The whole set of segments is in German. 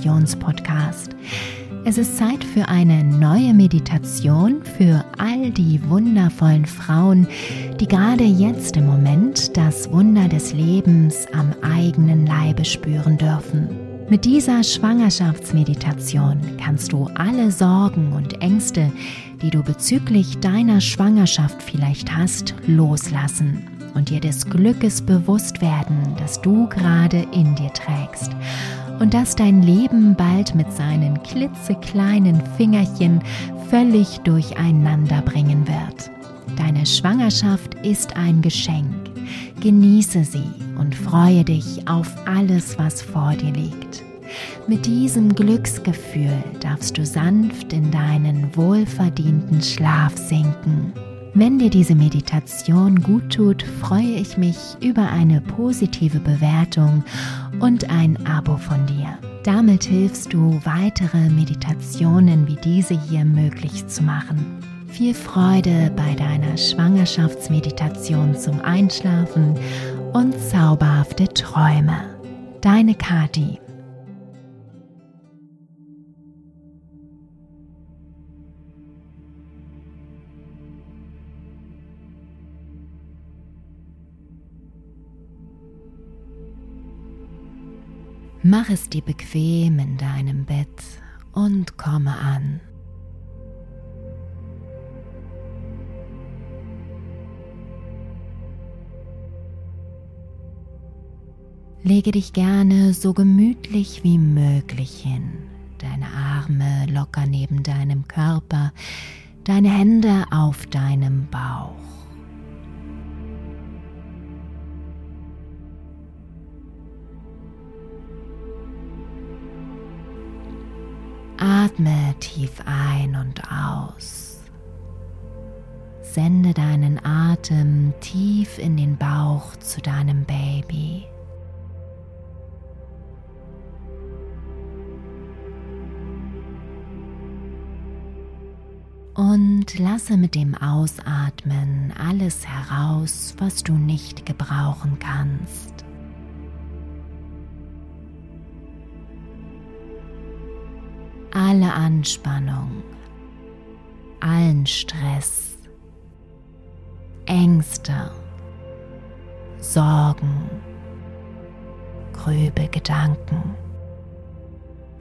Meditationspodcast. Es ist Zeit für eine neue Meditation für all die wundervollen Frauen, die gerade jetzt im Moment das Wunder des Lebens am eigenen Leibe spüren dürfen. Mit dieser Schwangerschaftsmeditation kannst du alle Sorgen und Ängste, die du bezüglich deiner Schwangerschaft vielleicht hast, loslassen und dir des Glückes bewusst werden, das du gerade in dir trägst und dass dein Leben bald mit seinen klitzekleinen Fingerchen völlig durcheinander bringen wird. Deine Schwangerschaft ist ein Geschenk. Genieße sie und freue dich auf alles, was vor dir liegt. Mit diesem Glücksgefühl darfst du sanft in deinen wohlverdienten Schlaf sinken. Wenn dir diese Meditation gut tut, freue ich mich über eine positive Bewertung und ein Abo von dir. Damit hilfst du, weitere Meditationen wie diese hier möglich zu machen. Viel Freude bei deiner Schwangerschaftsmeditation zum Einschlafen und zauberhafte Träume. Deine Kati. Mach es dir bequem in deinem Bett und komme an. Lege dich gerne so gemütlich wie möglich hin, deine Arme locker neben deinem Körper, deine Hände auf deinem Bauch. Atme tief ein und aus. Sende deinen Atem tief in den Bauch zu deinem Baby. Und lasse mit dem Ausatmen alles heraus, was du nicht gebrauchen kannst. Alle Anspannung, allen Stress, Ängste, Sorgen, gröbe Gedanken.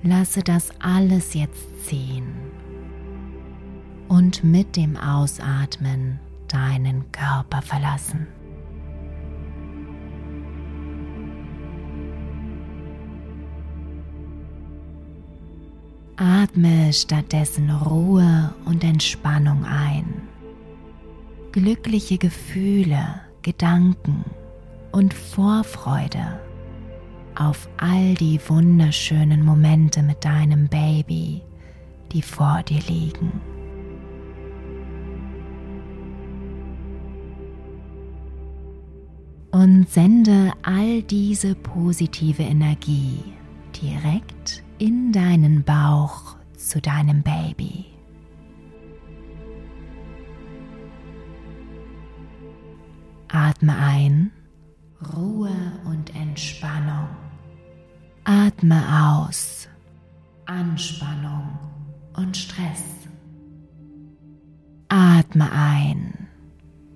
Lasse das alles jetzt ziehen und mit dem Ausatmen deinen Körper verlassen. Atme stattdessen Ruhe und Entspannung ein. Glückliche Gefühle, Gedanken und Vorfreude auf all die wunderschönen Momente mit deinem Baby, die vor dir liegen. Und sende all diese positive Energie direkt in deinen Bauch zu deinem Baby. Atme ein, Ruhe und Entspannung. Atme aus, Anspannung und Stress. Atme ein,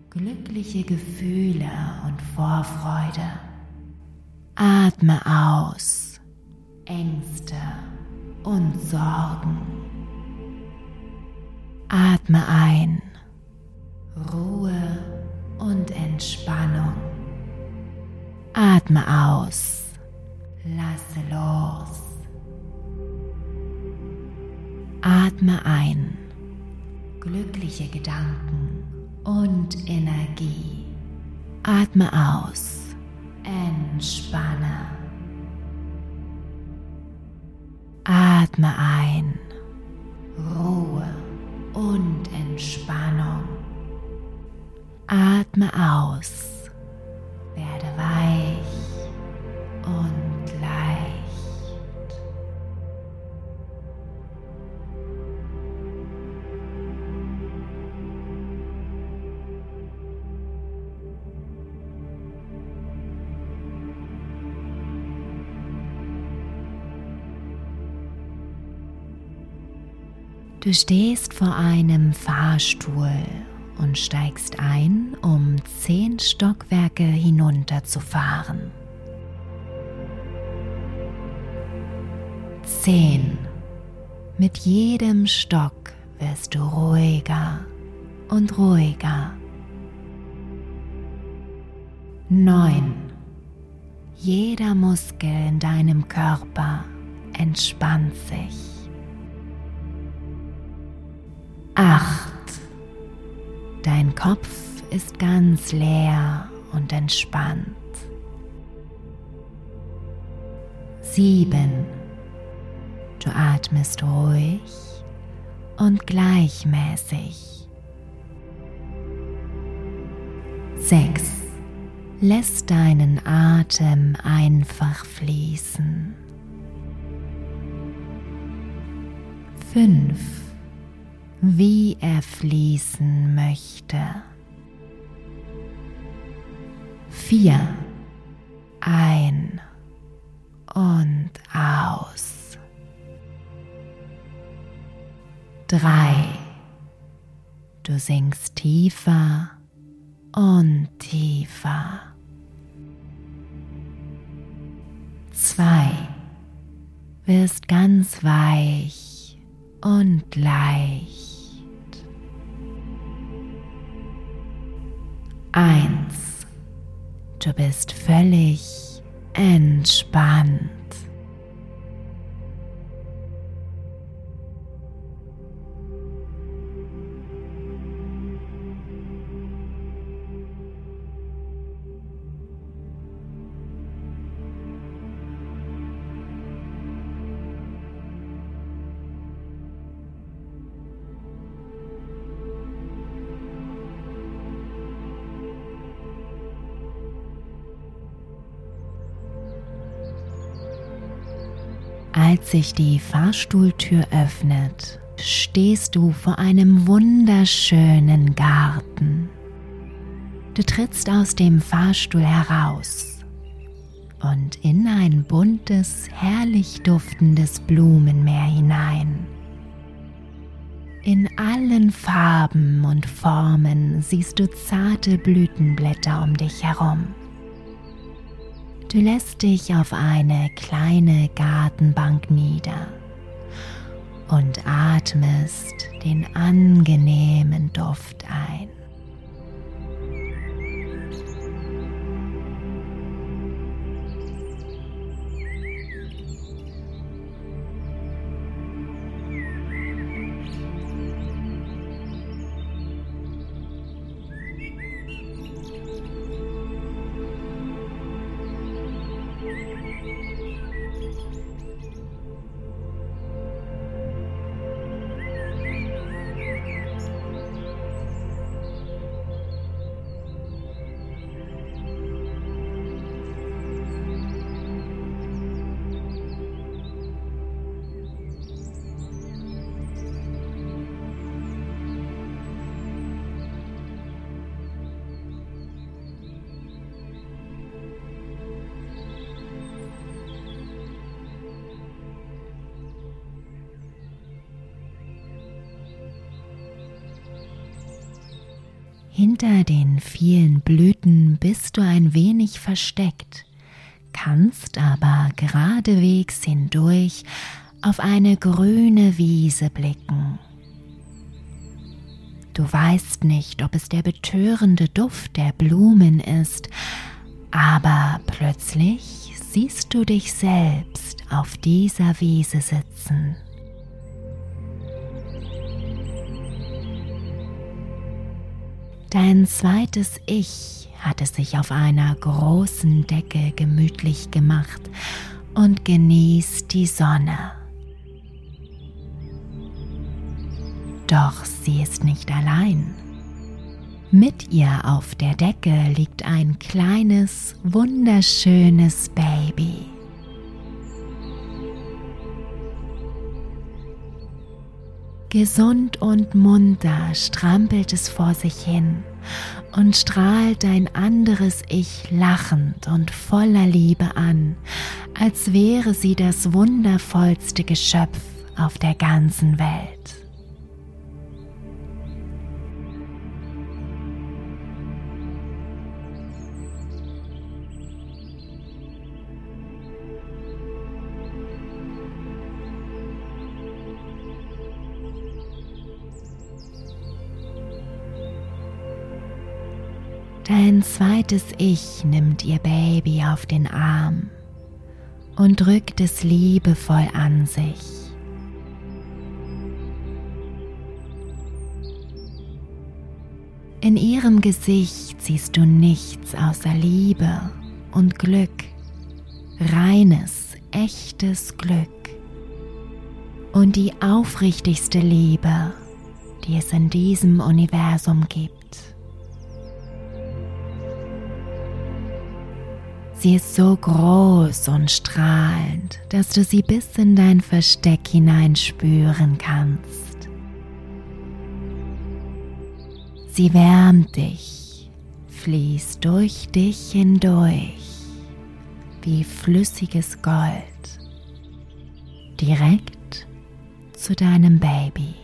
glückliche Gefühle und Vorfreude. Atme aus, Ängste und Sorgen. Atme ein, Ruhe und Entspannung. Atme aus, lasse los. Atme ein, glückliche Gedanken und Energie. Atme aus, entspanne. Atme ein, Ruhe und Entspannung. Atme aus, Du stehst vor einem Fahrstuhl und steigst ein, um zehn Stockwerke hinunterzufahren. Zehn. Mit jedem Stock wirst du ruhiger und ruhiger. Neun. Jeder Muskel in deinem Körper entspannt sich. Acht. Dein Kopf ist ganz leer und entspannt. Sieben. Du atmest ruhig und gleichmäßig. Sechs. Lässt deinen Atem einfach fließen. Fünf wie er fließen möchte. Vier. Ein und aus. Drei. Du sinkst tiefer und tiefer. Zwei. Wirst ganz weich und leicht. Eins. Du bist völlig entspannt. Als sich die Fahrstuhltür öffnet, stehst du vor einem wunderschönen Garten. Du trittst aus dem Fahrstuhl heraus und in ein buntes, herrlich duftendes Blumenmeer hinein. In allen Farben und Formen siehst du zarte Blütenblätter um dich herum. Du lässt dich auf eine kleine Gartenbank nieder und atmest den angenehmen Duft ein. Hinter den vielen Blüten bist du ein wenig versteckt, kannst aber geradewegs hindurch auf eine grüne Wiese blicken. Du weißt nicht, ob es der betörende Duft der Blumen ist, aber plötzlich siehst du dich selbst auf dieser Wiese sitzen. Dein zweites Ich hat es sich auf einer großen Decke gemütlich gemacht und genießt die Sonne. Doch sie ist nicht allein. Mit ihr auf der Decke liegt ein kleines, wunderschönes Baby. Gesund und munter strampelt es vor sich hin und strahlt ein anderes Ich lachend und voller Liebe an, als wäre sie das wundervollste Geschöpf auf der ganzen Welt. Dein zweites Ich nimmt ihr Baby auf den Arm und drückt es liebevoll an sich. In ihrem Gesicht siehst du nichts außer Liebe und Glück, reines, echtes Glück und die aufrichtigste Liebe, die es in diesem Universum gibt. Sie ist so groß und strahlend, dass du sie bis in dein Versteck hinein spüren kannst. Sie wärmt dich, fließt durch dich hindurch wie flüssiges Gold, direkt zu deinem Baby.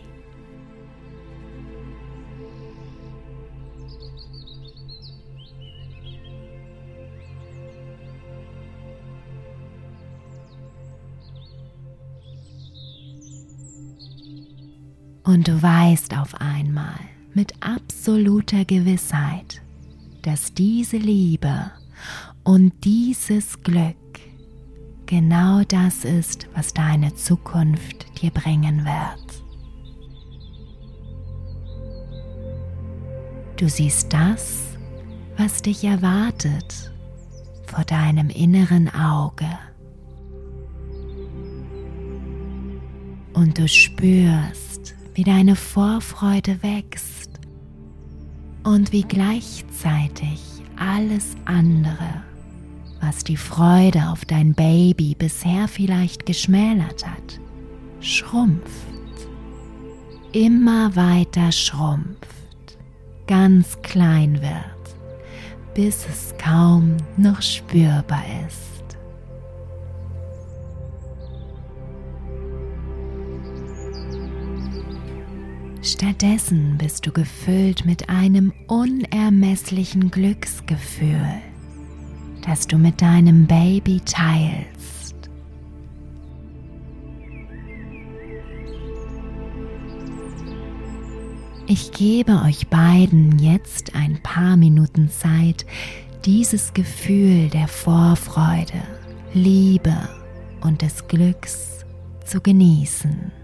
Und du weißt auf einmal mit absoluter Gewissheit, dass diese Liebe und dieses Glück genau das ist, was deine Zukunft dir bringen wird. Du siehst das, was dich erwartet, vor deinem inneren Auge. Und du spürst, wie deine Vorfreude wächst und wie gleichzeitig alles andere, was die Freude auf dein Baby bisher vielleicht geschmälert hat, schrumpft, immer weiter schrumpft, ganz klein wird, bis es kaum noch spürbar ist. Stattdessen bist du gefüllt mit einem unermesslichen Glücksgefühl, das du mit deinem Baby teilst. Ich gebe euch beiden jetzt ein paar Minuten Zeit, dieses Gefühl der Vorfreude, Liebe und des Glücks zu genießen.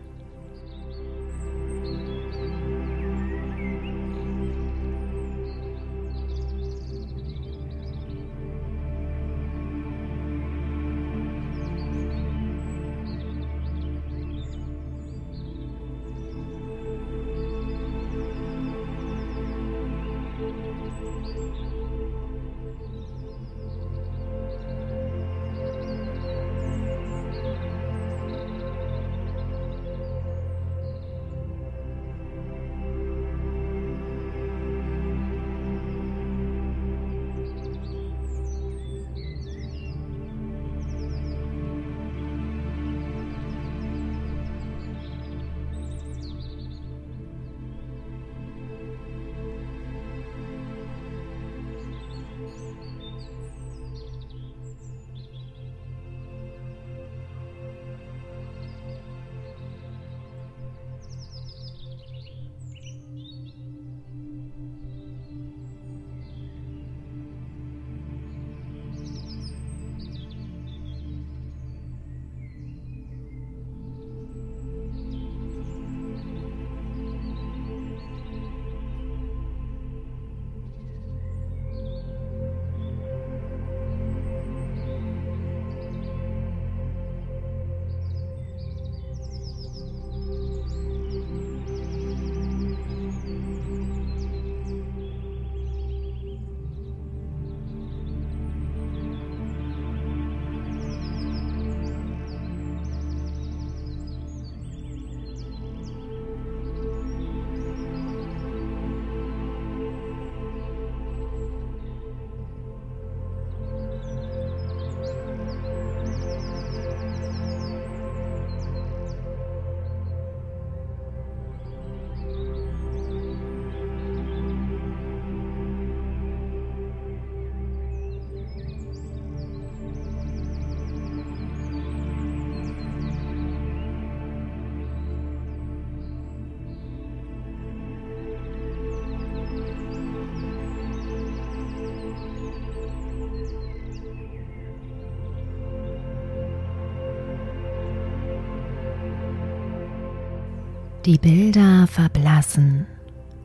Die Bilder verblassen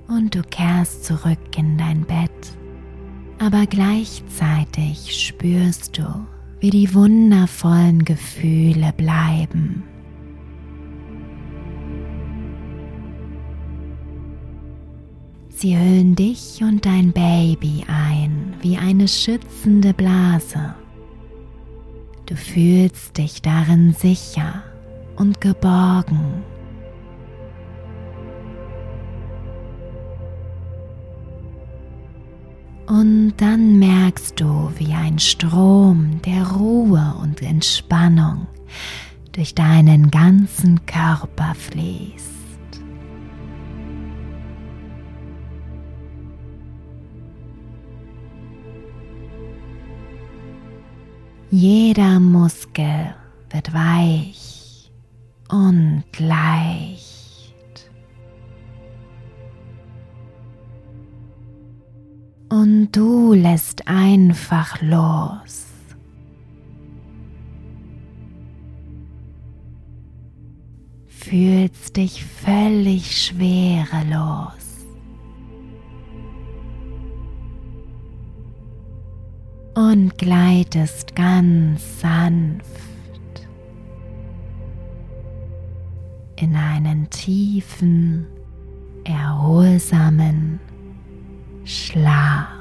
und du kehrst zurück in dein Bett, aber gleichzeitig spürst du, wie die wundervollen Gefühle bleiben. Sie hüllen dich und dein Baby ein wie eine schützende Blase. Du fühlst dich darin sicher und geborgen. Und dann merkst du, wie ein Strom der Ruhe und Entspannung durch deinen ganzen Körper fließt. Jeder Muskel wird weich und leicht. Und du lässt einfach los. Fühlst dich völlig schwerelos. und gleitest ganz sanft in einen tiefen, erholsamen Schlaf.